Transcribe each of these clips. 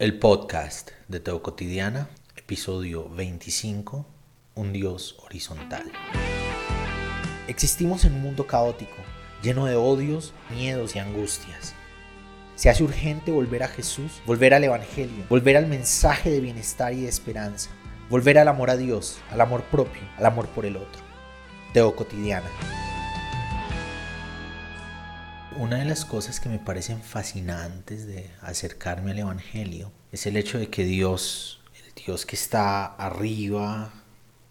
El podcast de Teo Cotidiana, episodio 25, Un Dios horizontal. Existimos en un mundo caótico, lleno de odios, miedos y angustias. Se hace urgente volver a Jesús, volver al Evangelio, volver al mensaje de bienestar y de esperanza, volver al amor a Dios, al amor propio, al amor por el otro. Teo Cotidiana. Una de las cosas que me parecen fascinantes de acercarme al Evangelio es el hecho de que Dios, el Dios que está arriba,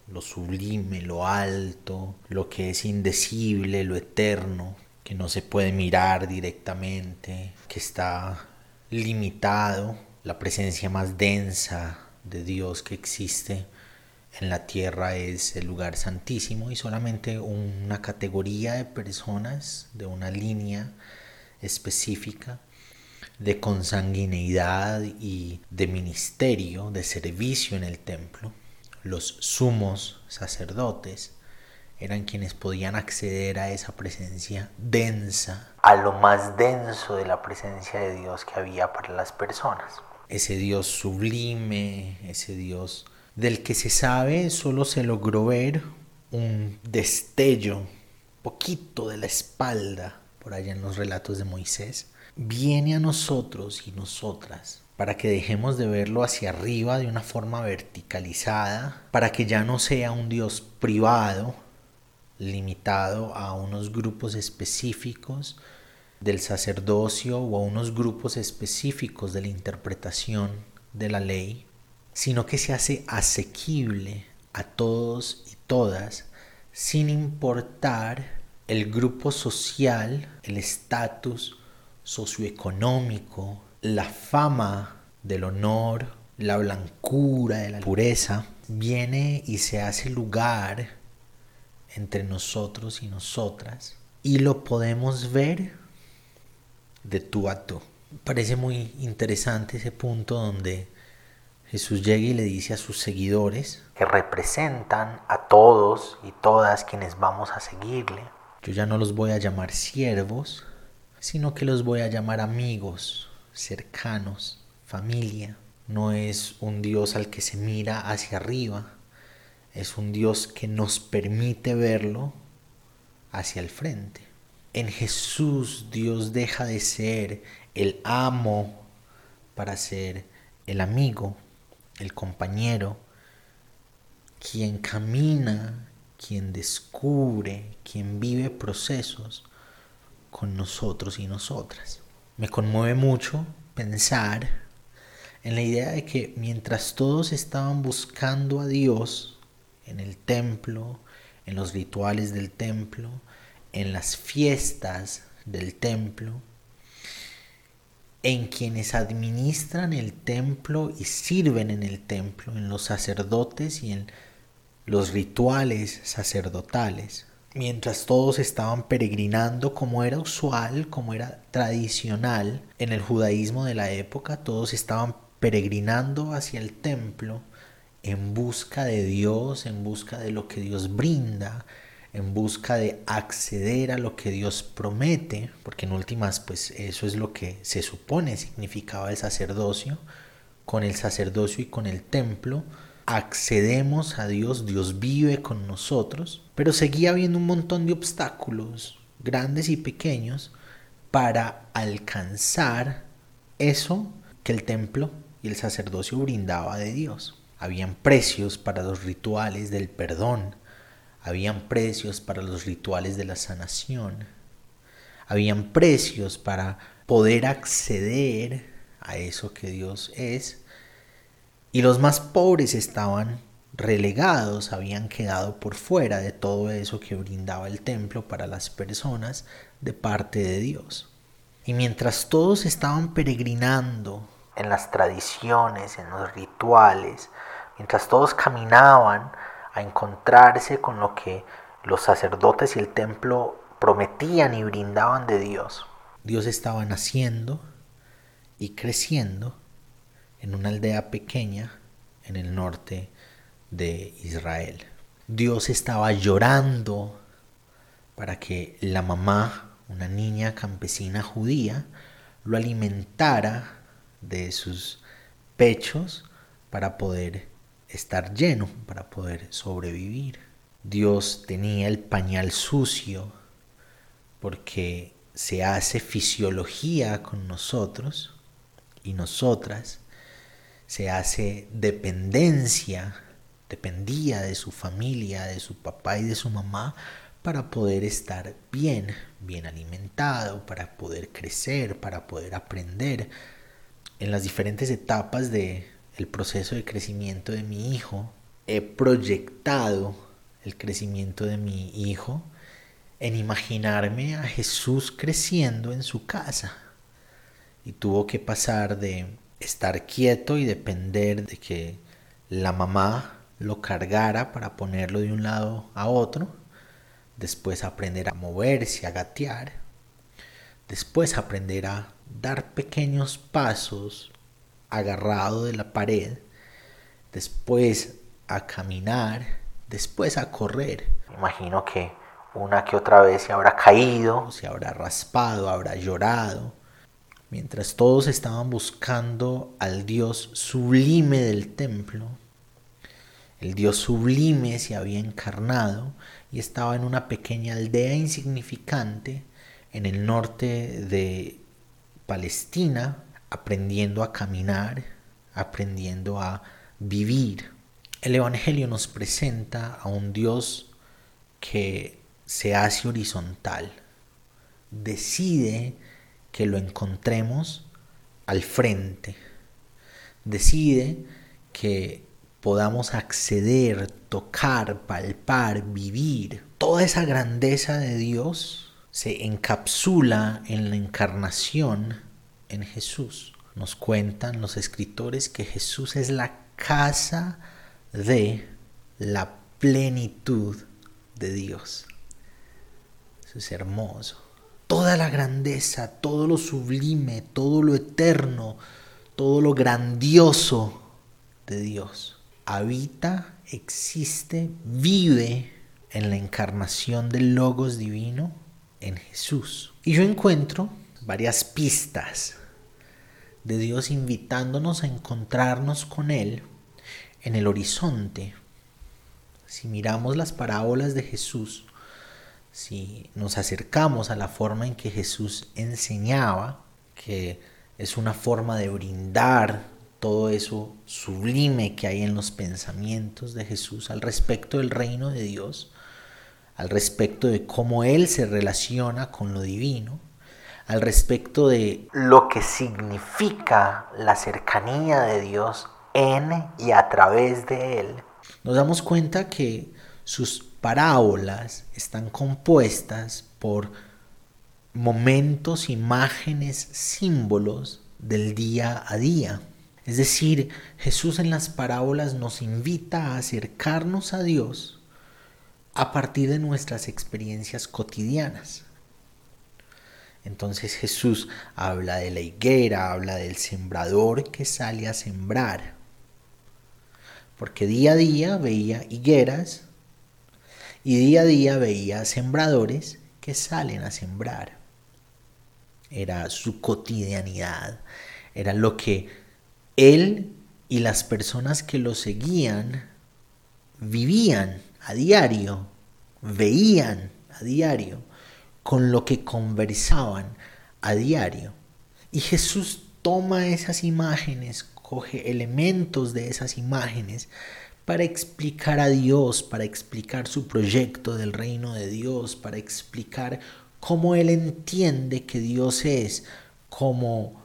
lo sublime, lo alto, lo que es indecible, lo eterno, que no se puede mirar directamente, que está limitado, la presencia más densa de Dios que existe en la tierra es el lugar santísimo y solamente una categoría de personas de una línea específica de consanguineidad y de ministerio, de servicio en el templo, los sumos sacerdotes, eran quienes podían acceder a esa presencia densa, a lo más denso de la presencia de Dios que había para las personas. Ese Dios sublime, ese Dios del que se sabe solo se logró ver un destello, poquito de la espalda, por allá en los relatos de Moisés, viene a nosotros y nosotras para que dejemos de verlo hacia arriba de una forma verticalizada, para que ya no sea un Dios privado, limitado a unos grupos específicos del sacerdocio o a unos grupos específicos de la interpretación de la ley, sino que se hace asequible a todos y todas sin importar el grupo social, el estatus socioeconómico, la fama del honor, la blancura, de la pureza, viene y se hace lugar entre nosotros y nosotras y lo podemos ver de tú a tú. Parece muy interesante ese punto donde Jesús llega y le dice a sus seguidores, que representan a todos y todas quienes vamos a seguirle, yo ya no los voy a llamar siervos, sino que los voy a llamar amigos, cercanos, familia. No es un Dios al que se mira hacia arriba, es un Dios que nos permite verlo hacia el frente. En Jesús Dios deja de ser el amo para ser el amigo, el compañero, quien camina, quien descubre, quien vive procesos con nosotros y nosotras. Me conmueve mucho pensar en la idea de que mientras todos estaban buscando a Dios en el templo, en los rituales del templo, en las fiestas del templo, en quienes administran el templo y sirven en el templo, en los sacerdotes y en los rituales sacerdotales. Mientras todos estaban peregrinando como era usual, como era tradicional en el judaísmo de la época, todos estaban peregrinando hacia el templo en busca de Dios, en busca de lo que Dios brinda, en busca de acceder a lo que Dios promete, porque en últimas pues eso es lo que se supone significaba el sacerdocio, con el sacerdocio y con el templo accedemos a Dios, Dios vive con nosotros, pero seguía habiendo un montón de obstáculos, grandes y pequeños, para alcanzar eso que el templo y el sacerdocio brindaba de Dios. Habían precios para los rituales del perdón, habían precios para los rituales de la sanación. Habían precios para poder acceder a eso que Dios es. Y los más pobres estaban relegados, habían quedado por fuera de todo eso que brindaba el templo para las personas de parte de Dios. Y mientras todos estaban peregrinando en las tradiciones, en los rituales, mientras todos caminaban a encontrarse con lo que los sacerdotes y el templo prometían y brindaban de Dios. Dios estaba naciendo y creciendo en una aldea pequeña en el norte de Israel. Dios estaba llorando para que la mamá, una niña campesina judía, lo alimentara de sus pechos para poder estar lleno, para poder sobrevivir. Dios tenía el pañal sucio porque se hace fisiología con nosotros y nosotras, se hace dependencia, dependía de su familia, de su papá y de su mamá para poder estar bien, bien alimentado, para poder crecer, para poder aprender. En las diferentes etapas del el proceso de crecimiento de mi hijo, he proyectado el crecimiento de mi hijo en imaginarme a Jesús creciendo en su casa. Y tuvo que pasar de estar quieto y depender de que la mamá lo cargara para ponerlo de un lado a otro, después aprender a moverse, a gatear, después aprender a dar pequeños pasos agarrado de la pared, después a caminar, después a correr. Imagino que una que otra vez se habrá caído, se habrá raspado, habrá llorado, mientras todos estaban buscando al Dios sublime del templo. El Dios sublime se había encarnado y estaba en una pequeña aldea insignificante en el norte de Palestina, aprendiendo a caminar, aprendiendo a vivir. El Evangelio nos presenta a un Dios que se hace horizontal, decide que lo encontremos al frente, decide que podamos acceder, tocar, palpar, vivir. Toda esa grandeza de Dios se encapsula en la encarnación en Jesús. Nos cuentan los escritores que Jesús es la casa de la plenitud de Dios. Eso es hermoso. Toda la grandeza, todo lo sublime, todo lo eterno, todo lo grandioso de Dios habita, existe, vive en la encarnación del Logos divino en Jesús. Y yo encuentro varias pistas de Dios invitándonos a encontrarnos con Él en el horizonte. Si miramos las parábolas de Jesús, si nos acercamos a la forma en que Jesús enseñaba, que es una forma de brindar todo eso sublime que hay en los pensamientos de Jesús al respecto del reino de Dios, al respecto de cómo Él se relaciona con lo divino, al respecto de lo que significa la cercanía de Dios en y a través de Él, nos damos cuenta que sus parábolas están compuestas por momentos, imágenes, símbolos del día a día. Es decir, Jesús en las parábolas nos invita a acercarnos a Dios a partir de nuestras experiencias cotidianas. Entonces Jesús habla de la higuera, habla del sembrador que sale a sembrar. Porque día a día veía higueras y día a día veía sembradores que salen a sembrar. Era su cotidianidad, era lo que él y las personas que lo seguían vivían a diario, veían a diario, con lo que conversaban a diario. Y Jesús toma esas imágenes, coge elementos de esas imágenes para explicar a Dios, para explicar su proyecto del reino de Dios, para explicar cómo Él entiende que Dios es como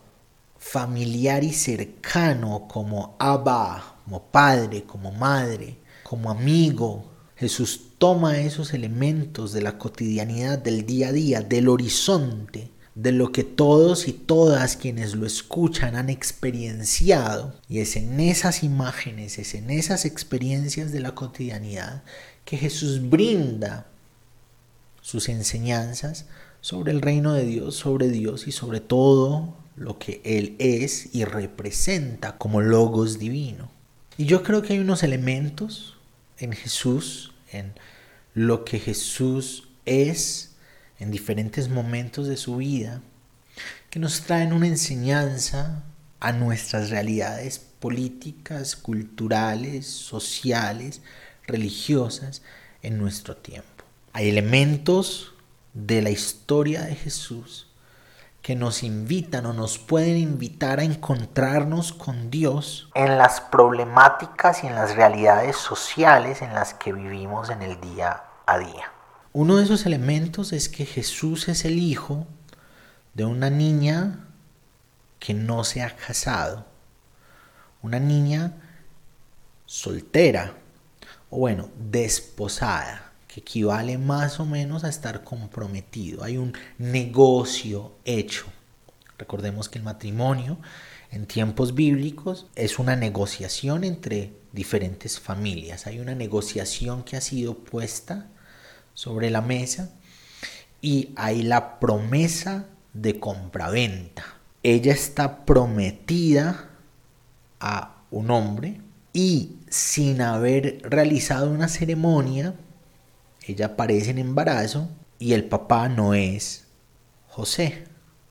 familiar y cercano como Abba, como padre, como madre, como amigo. Jesús toma esos elementos de la cotidianidad, del día a día, del horizonte, de lo que todos y todas quienes lo escuchan han experienciado. Y es en esas imágenes, es en esas experiencias de la cotidianidad que Jesús brinda sus enseñanzas sobre el reino de Dios, sobre Dios y sobre todo lo que Él es y representa como logos divino. Y yo creo que hay unos elementos en Jesús, en lo que Jesús es en diferentes momentos de su vida, que nos traen una enseñanza a nuestras realidades políticas, culturales, sociales, religiosas en nuestro tiempo. Hay elementos de la historia de Jesús que nos invitan o nos pueden invitar a encontrarnos con Dios en las problemáticas y en las realidades sociales en las que vivimos en el día a día. Uno de esos elementos es que Jesús es el hijo de una niña que no se ha casado, una niña soltera, o bueno, desposada, que equivale más o menos a estar comprometido. Hay un negocio hecho. Recordemos que el matrimonio en tiempos bíblicos es una negociación entre diferentes familias. Hay una negociación que ha sido puesta sobre la mesa y hay la promesa de compraventa. Ella está prometida a un hombre y sin haber realizado una ceremonia, ella aparece en embarazo y el papá no es José.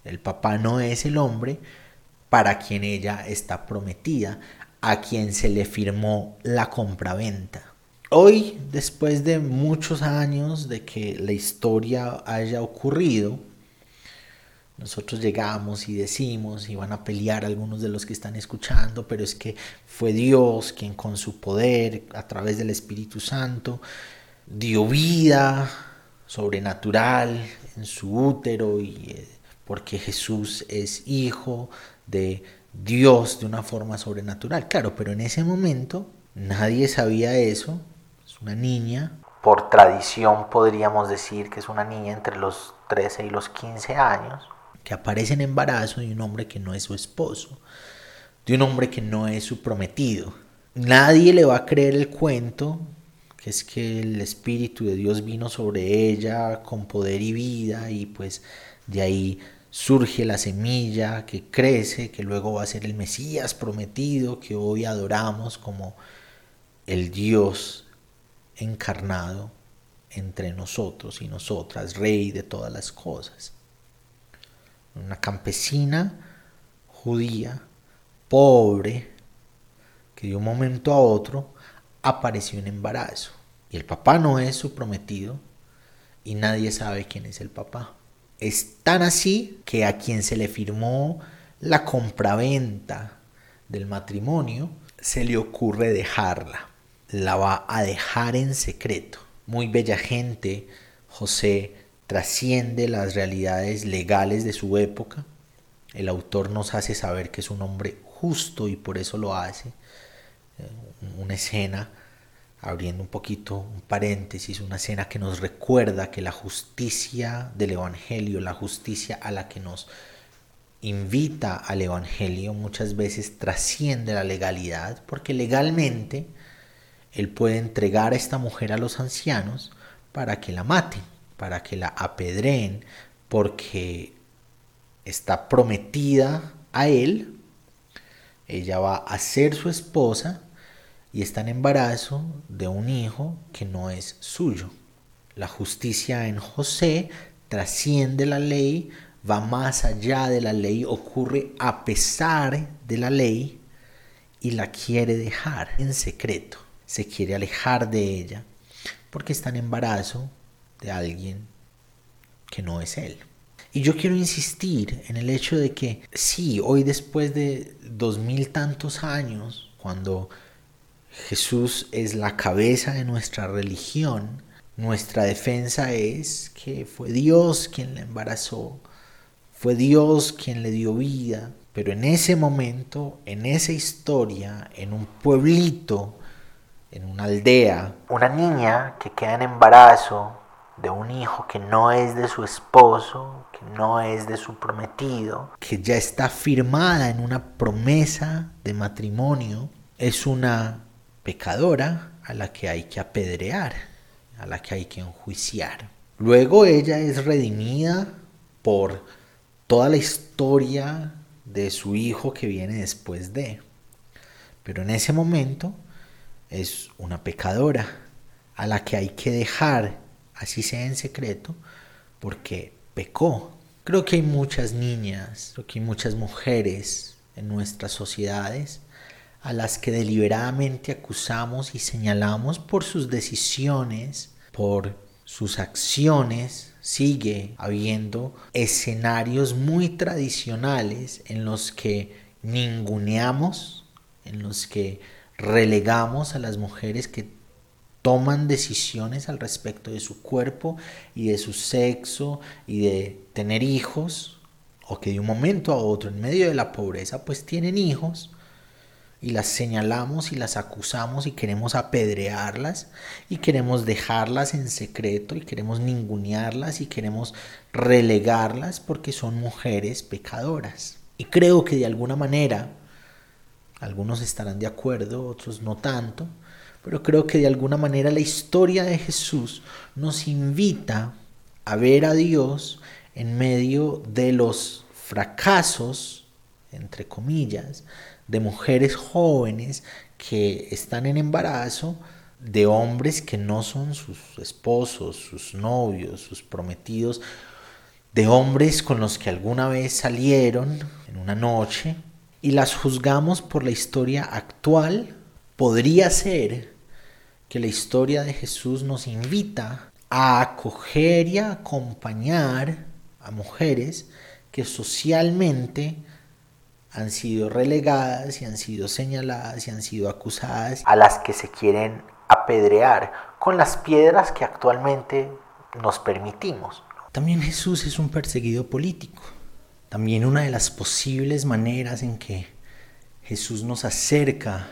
El papá no es el hombre para quien ella está prometida, a quien se le firmó la compraventa. Hoy, después de muchos años de que la historia haya ocurrido, nosotros llegamos y decimos, y van a pelear algunos de los que están escuchando, pero es que fue Dios quien con su poder, a través del Espíritu Santo, dio vida sobrenatural en su útero, y eh, porque Jesús es hijo de Dios de una forma sobrenatural. Claro, pero en ese momento nadie sabía eso, es una niña. Por tradición podríamos decir que es una niña entre los 13 y los 15 años que aparece en embarazo de un hombre que no es su esposo, de un hombre que no es su prometido. Nadie le va a creer el cuento, es que el Espíritu de Dios vino sobre ella con poder y vida y pues de ahí surge la semilla que crece, que luego va a ser el Mesías prometido, que hoy adoramos como el Dios encarnado entre nosotros y nosotras, Rey de todas las cosas una campesina judía, pobre, que de un momento a otro apareció en embarazo. Y el papá no es su prometido y nadie sabe quién es el papá. Es tan así que a quien se le firmó la compraventa del matrimonio, se le ocurre dejarla. La va a dejar en secreto. Muy bella gente, José trasciende las realidades legales de su época. El autor nos hace saber que es un hombre justo y por eso lo hace. Eh, una escena, abriendo un poquito un paréntesis, una escena que nos recuerda que la justicia del Evangelio, la justicia a la que nos invita al Evangelio muchas veces trasciende la legalidad, porque legalmente él puede entregar a esta mujer a los ancianos para que la maten para que la apedreen porque está prometida a él, ella va a ser su esposa y está en embarazo de un hijo que no es suyo. La justicia en José trasciende la ley, va más allá de la ley, ocurre a pesar de la ley y la quiere dejar en secreto. Se quiere alejar de ella porque está en embarazo de alguien que no es Él. Y yo quiero insistir en el hecho de que sí, hoy después de dos mil tantos años, cuando Jesús es la cabeza de nuestra religión, nuestra defensa es que fue Dios quien la embarazó, fue Dios quien le dio vida, pero en ese momento, en esa historia, en un pueblito, en una aldea, una niña que queda en embarazo de un hijo que no es de su esposo, que no es de su prometido, que ya está firmada en una promesa de matrimonio, es una pecadora a la que hay que apedrear, a la que hay que enjuiciar. Luego ella es redimida por toda la historia de su hijo que viene después de. Pero en ese momento es una pecadora a la que hay que dejar así sea en secreto, porque pecó. Creo que hay muchas niñas, creo que hay muchas mujeres en nuestras sociedades a las que deliberadamente acusamos y señalamos por sus decisiones, por sus acciones, sigue habiendo escenarios muy tradicionales en los que ninguneamos, en los que relegamos a las mujeres que toman decisiones al respecto de su cuerpo y de su sexo y de tener hijos, o que de un momento a otro, en medio de la pobreza, pues tienen hijos, y las señalamos y las acusamos y queremos apedrearlas y queremos dejarlas en secreto y queremos ningunearlas y queremos relegarlas porque son mujeres pecadoras. Y creo que de alguna manera, algunos estarán de acuerdo, otros no tanto, pero creo que de alguna manera la historia de Jesús nos invita a ver a Dios en medio de los fracasos, entre comillas, de mujeres jóvenes que están en embarazo, de hombres que no son sus esposos, sus novios, sus prometidos, de hombres con los que alguna vez salieron en una noche y las juzgamos por la historia actual, podría ser que la historia de Jesús nos invita a acoger y a acompañar a mujeres que socialmente han sido relegadas y han sido señaladas y han sido acusadas, a las que se quieren apedrear con las piedras que actualmente nos permitimos. También Jesús es un perseguido político. También una de las posibles maneras en que Jesús nos acerca,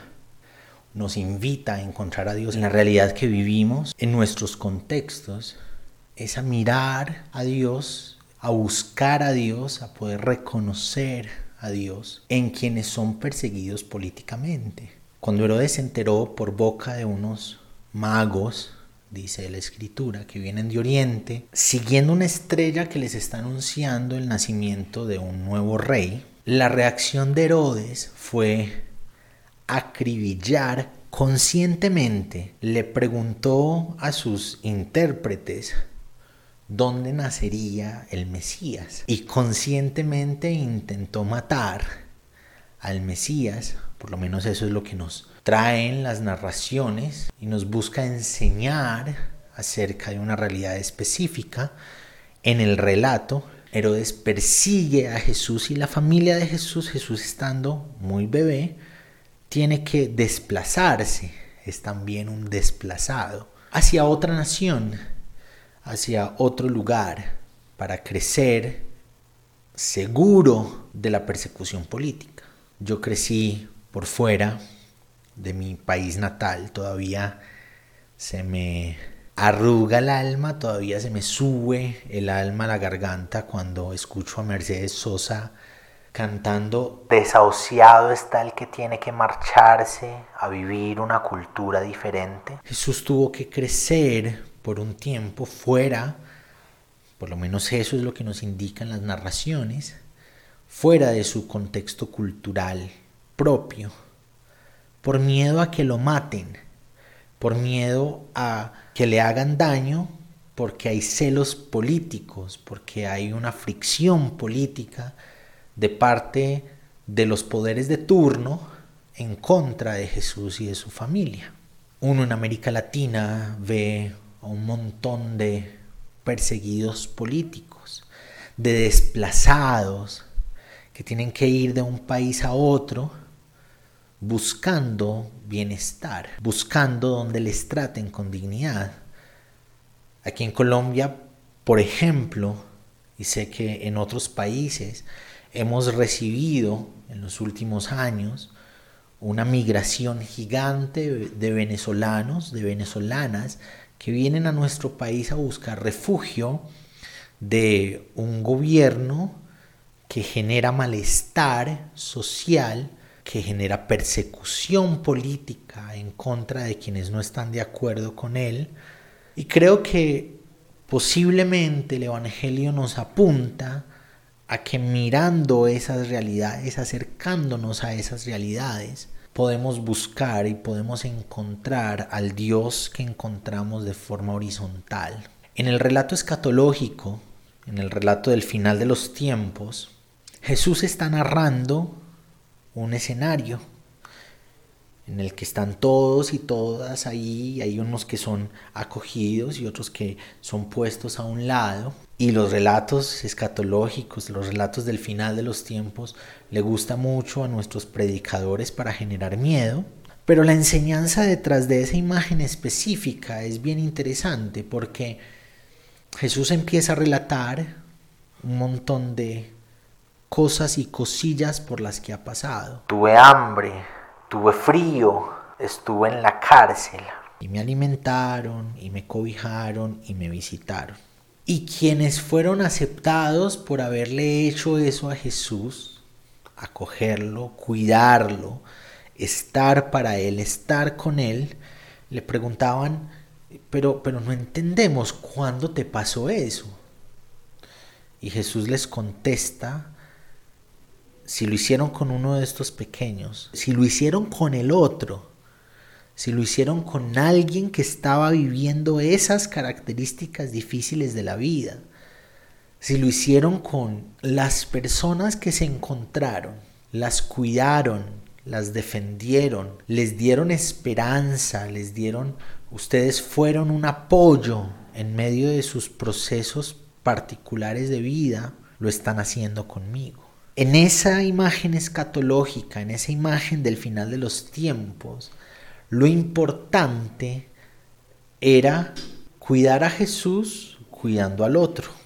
nos invita a encontrar a Dios en la realidad que vivimos, en nuestros contextos, es a mirar a Dios, a buscar a Dios, a poder reconocer a Dios en quienes son perseguidos políticamente. Cuando Herodes se enteró por boca de unos magos, dice la escritura, que vienen de Oriente, siguiendo una estrella que les está anunciando el nacimiento de un nuevo rey, la reacción de Herodes fue acribillar conscientemente. Le preguntó a sus intérpretes dónde nacería el Mesías y conscientemente intentó matar al Mesías, por lo menos eso es lo que nos traen las narraciones y nos busca enseñar acerca de una realidad específica en el relato. Herodes persigue a Jesús y la familia de Jesús, Jesús estando muy bebé, tiene que desplazarse, es también un desplazado, hacia otra nación hacia otro lugar para crecer seguro de la persecución política. Yo crecí por fuera de mi país natal, todavía se me arruga el alma, todavía se me sube el alma a la garganta cuando escucho a Mercedes Sosa cantando Desahuciado está el que tiene que marcharse a vivir una cultura diferente. Jesús tuvo que crecer por un tiempo fuera, por lo menos eso es lo que nos indican las narraciones, fuera de su contexto cultural propio, por miedo a que lo maten, por miedo a que le hagan daño, porque hay celos políticos, porque hay una fricción política de parte de los poderes de turno en contra de Jesús y de su familia. Uno en América Latina ve un montón de perseguidos políticos, de desplazados que tienen que ir de un país a otro buscando bienestar, buscando donde les traten con dignidad. Aquí en Colombia, por ejemplo, y sé que en otros países hemos recibido en los últimos años una migración gigante de venezolanos, de venezolanas que vienen a nuestro país a buscar refugio de un gobierno que genera malestar social, que genera persecución política en contra de quienes no están de acuerdo con él. Y creo que posiblemente el Evangelio nos apunta a que mirando esas realidades, acercándonos a esas realidades, podemos buscar y podemos encontrar al Dios que encontramos de forma horizontal. En el relato escatológico, en el relato del final de los tiempos, Jesús está narrando un escenario en el que están todos y todas ahí, hay unos que son acogidos y otros que son puestos a un lado. Y los relatos escatológicos, los relatos del final de los tiempos, le gusta mucho a nuestros predicadores para generar miedo. Pero la enseñanza detrás de esa imagen específica es bien interesante porque Jesús empieza a relatar un montón de cosas y cosillas por las que ha pasado. Tuve hambre, tuve frío, estuve en la cárcel. Y me alimentaron, y me cobijaron, y me visitaron. Y quienes fueron aceptados por haberle hecho eso a Jesús, acogerlo, cuidarlo, estar para él, estar con él, le preguntaban, pero, pero no entendemos cuándo te pasó eso. Y Jesús les contesta si lo hicieron con uno de estos pequeños, si lo hicieron con el otro, si lo hicieron con alguien que estaba viviendo esas características difíciles de la vida, si lo hicieron con las personas que se encontraron, las cuidaron, las defendieron, les dieron esperanza, les dieron, ustedes fueron un apoyo en medio de sus procesos particulares de vida, lo están haciendo conmigo en esa imagen escatológica, en esa imagen del final de los tiempos, lo importante era cuidar a Jesús cuidando al otro.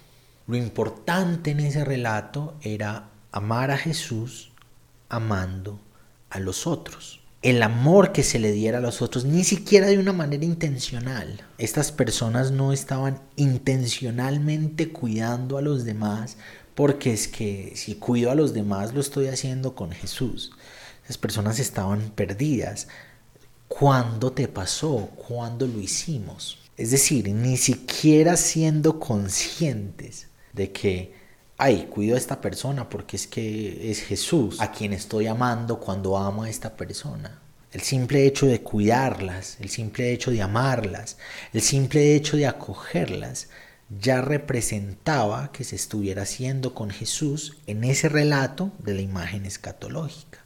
Lo importante en ese relato era amar a Jesús amando a los otros. El amor que se le diera a los otros, ni siquiera de una manera intencional. Estas personas no estaban intencionalmente cuidando a los demás porque es que si cuido a los demás lo estoy haciendo con Jesús. Esas personas estaban perdidas. ¿Cuándo te pasó? ¿Cuándo lo hicimos? Es decir, ni siquiera siendo conscientes de que, ay, cuido a esta persona porque es que es Jesús a quien estoy amando cuando amo a esta persona. El simple hecho de cuidarlas, el simple hecho de amarlas, el simple hecho de acogerlas, ya representaba que se estuviera haciendo con Jesús en ese relato de la imagen escatológica.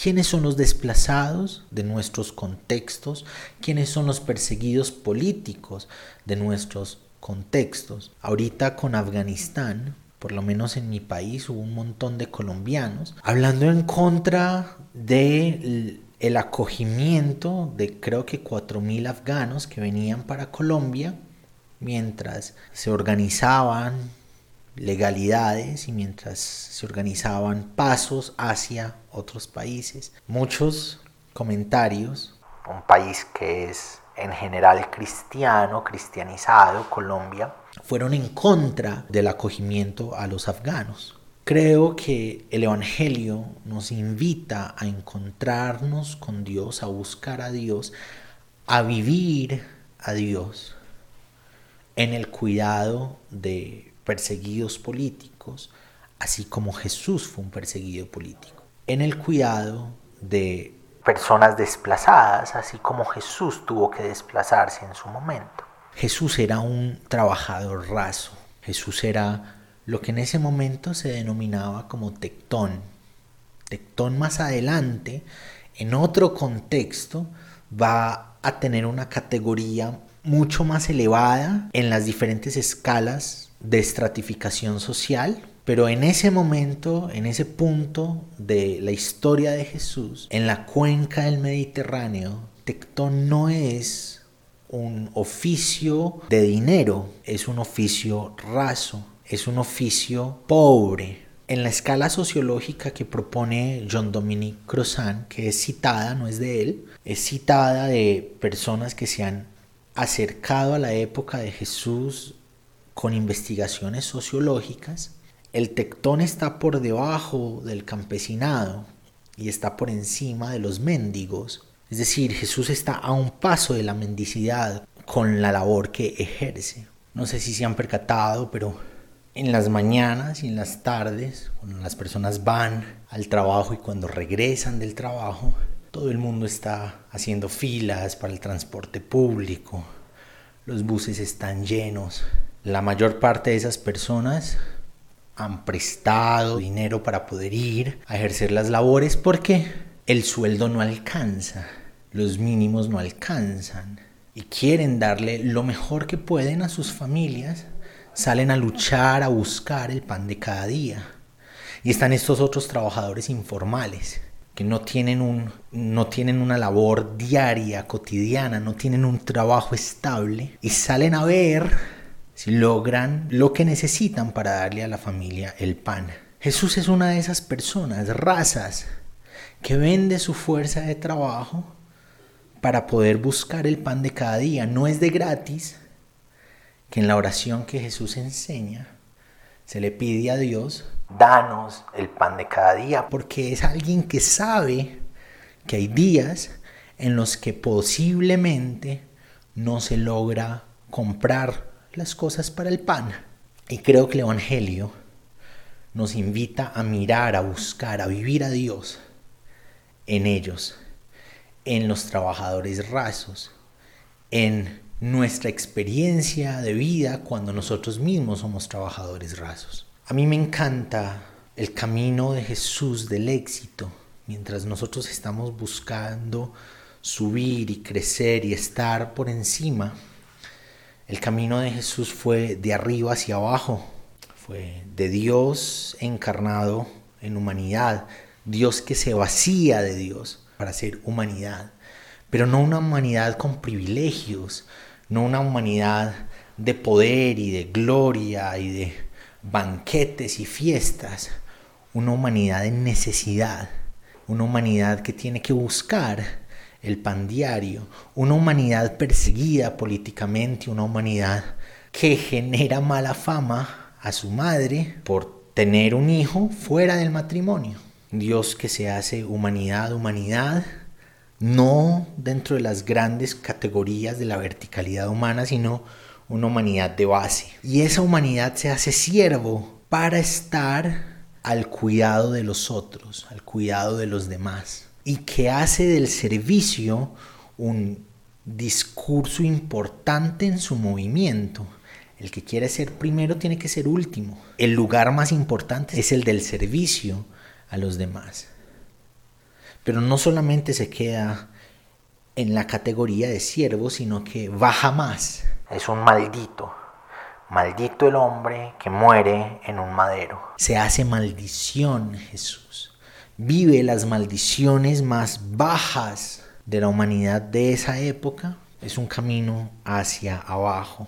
¿Quiénes son los desplazados de nuestros contextos? ¿Quiénes son los perseguidos políticos de nuestros contextos? Ahorita con Afganistán, por lo menos en mi país, hubo un montón de colombianos hablando en contra del el acogimiento de creo que 4.000 afganos que venían para Colombia mientras se organizaban legalidades y mientras se organizaban pasos hacia otros países. Muchos comentarios. Un país que es en general cristiano, cristianizado, Colombia, fueron en contra del acogimiento a los afganos. Creo que el Evangelio nos invita a encontrarnos con Dios, a buscar a Dios, a vivir a Dios, en el cuidado de perseguidos políticos, así como Jesús fue un perseguido político, en el cuidado de personas desplazadas, así como Jesús tuvo que desplazarse en su momento. Jesús era un trabajador raso, Jesús era lo que en ese momento se denominaba como tectón. Tectón más adelante, en otro contexto, va a tener una categoría mucho más elevada en las diferentes escalas de estratificación social, pero en ese momento, en ese punto de la historia de Jesús, en la cuenca del Mediterráneo, Tectón no es un oficio de dinero, es un oficio raso, es un oficio pobre. En la escala sociológica que propone John Dominique Crozan, que es citada, no es de él, es citada de personas que se han acercado a la época de Jesús con investigaciones sociológicas, el tectón está por debajo del campesinado y está por encima de los mendigos. Es decir, Jesús está a un paso de la mendicidad con la labor que ejerce. No sé si se han percatado, pero en las mañanas y en las tardes, cuando las personas van al trabajo y cuando regresan del trabajo, todo el mundo está haciendo filas para el transporte público. Los buses están llenos. La mayor parte de esas personas han prestado dinero para poder ir a ejercer las labores porque el sueldo no alcanza, los mínimos no alcanzan y quieren darle lo mejor que pueden a sus familias, salen a luchar, a buscar el pan de cada día. Y están estos otros trabajadores informales que no tienen, un, no tienen una labor diaria, cotidiana, no tienen un trabajo estable y salen a ver logran lo que necesitan para darle a la familia el pan. Jesús es una de esas personas, razas, que vende su fuerza de trabajo para poder buscar el pan de cada día. No es de gratis que en la oración que Jesús enseña se le pide a Dios danos el pan de cada día, porque es alguien que sabe que hay días en los que posiblemente no se logra comprar las cosas para el pan. Y creo que el Evangelio nos invita a mirar, a buscar, a vivir a Dios en ellos, en los trabajadores rasos, en nuestra experiencia de vida cuando nosotros mismos somos trabajadores rasos. A mí me encanta el camino de Jesús del éxito, mientras nosotros estamos buscando subir y crecer y estar por encima. El camino de Jesús fue de arriba hacia abajo, fue de Dios encarnado en humanidad, Dios que se vacía de Dios para ser humanidad, pero no una humanidad con privilegios, no una humanidad de poder y de gloria y de banquetes y fiestas, una humanidad en necesidad, una humanidad que tiene que buscar el pan diario, una humanidad perseguida políticamente, una humanidad que genera mala fama a su madre por tener un hijo fuera del matrimonio. Dios que se hace humanidad, humanidad, no dentro de las grandes categorías de la verticalidad humana, sino una humanidad de base. Y esa humanidad se hace siervo para estar al cuidado de los otros, al cuidado de los demás. Y que hace del servicio un discurso importante en su movimiento. El que quiere ser primero tiene que ser último. El lugar más importante es el del servicio a los demás. Pero no solamente se queda en la categoría de siervo, sino que baja más es un maldito. Maldito el hombre que muere en un madero. Se hace maldición Jesús. Vive las maldiciones más bajas de la humanidad de esa época. Es un camino hacia abajo.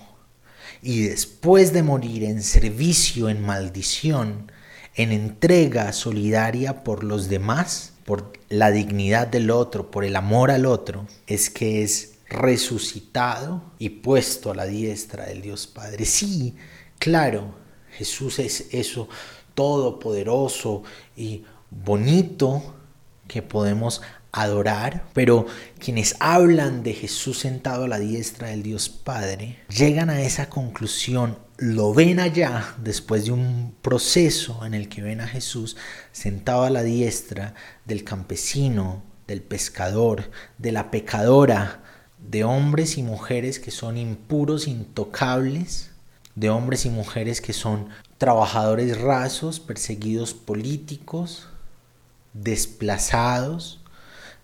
Y después de morir en servicio, en maldición, en entrega solidaria por los demás, por la dignidad del otro, por el amor al otro, es que es resucitado y puesto a la diestra del Dios Padre. Sí, claro, Jesús es eso todopoderoso y bonito que podemos adorar, pero quienes hablan de Jesús sentado a la diestra del Dios Padre llegan a esa conclusión, lo ven allá después de un proceso en el que ven a Jesús sentado a la diestra del campesino, del pescador, de la pecadora, de hombres y mujeres que son impuros, intocables, de hombres y mujeres que son trabajadores rasos, perseguidos políticos, desplazados,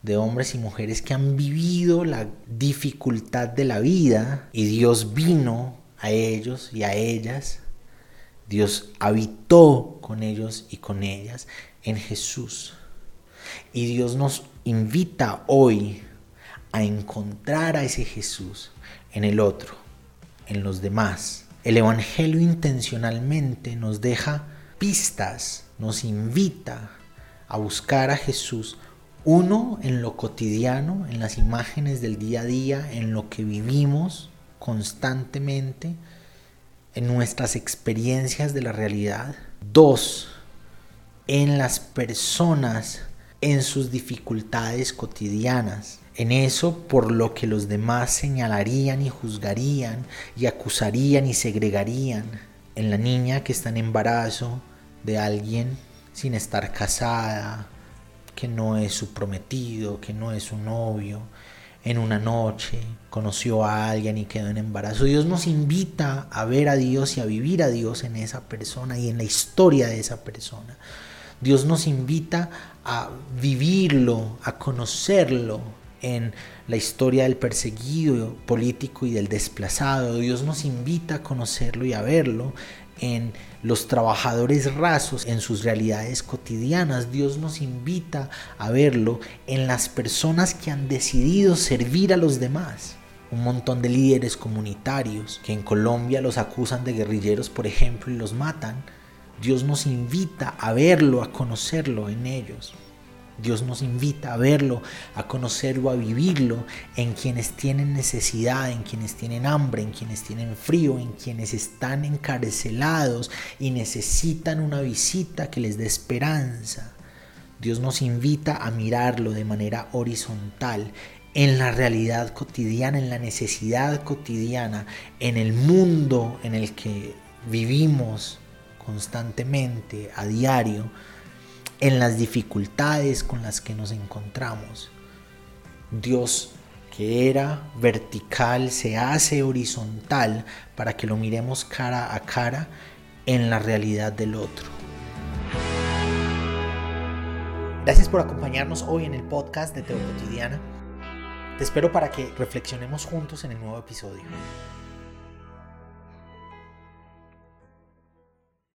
de hombres y mujeres que han vivido la dificultad de la vida y Dios vino a ellos y a ellas. Dios habitó con ellos y con ellas en Jesús. Y Dios nos invita hoy a encontrar a ese Jesús en el otro, en los demás. El Evangelio intencionalmente nos deja pistas, nos invita a buscar a Jesús, uno en lo cotidiano, en las imágenes del día a día, en lo que vivimos constantemente, en nuestras experiencias de la realidad. Dos, en las personas, en sus dificultades cotidianas en eso por lo que los demás señalarían y juzgarían y acusarían y segregarían, en la niña que está en embarazo de alguien sin estar casada, que no es su prometido, que no es su novio, en una noche, conoció a alguien y quedó en embarazo. Dios nos invita a ver a Dios y a vivir a Dios en esa persona y en la historia de esa persona. Dios nos invita a vivirlo, a conocerlo en la historia del perseguido político y del desplazado. Dios nos invita a conocerlo y a verlo en los trabajadores rasos, en sus realidades cotidianas. Dios nos invita a verlo en las personas que han decidido servir a los demás. Un montón de líderes comunitarios que en Colombia los acusan de guerrilleros, por ejemplo, y los matan. Dios nos invita a verlo, a conocerlo en ellos. Dios nos invita a verlo, a conocerlo, a vivirlo en quienes tienen necesidad, en quienes tienen hambre, en quienes tienen frío, en quienes están encarcelados y necesitan una visita que les dé esperanza. Dios nos invita a mirarlo de manera horizontal en la realidad cotidiana, en la necesidad cotidiana, en el mundo en el que vivimos constantemente, a diario en las dificultades con las que nos encontramos. Dios que era vertical se hace horizontal para que lo miremos cara a cara en la realidad del otro. Gracias por acompañarnos hoy en el podcast de Teo Cotidiana. Te espero para que reflexionemos juntos en el nuevo episodio.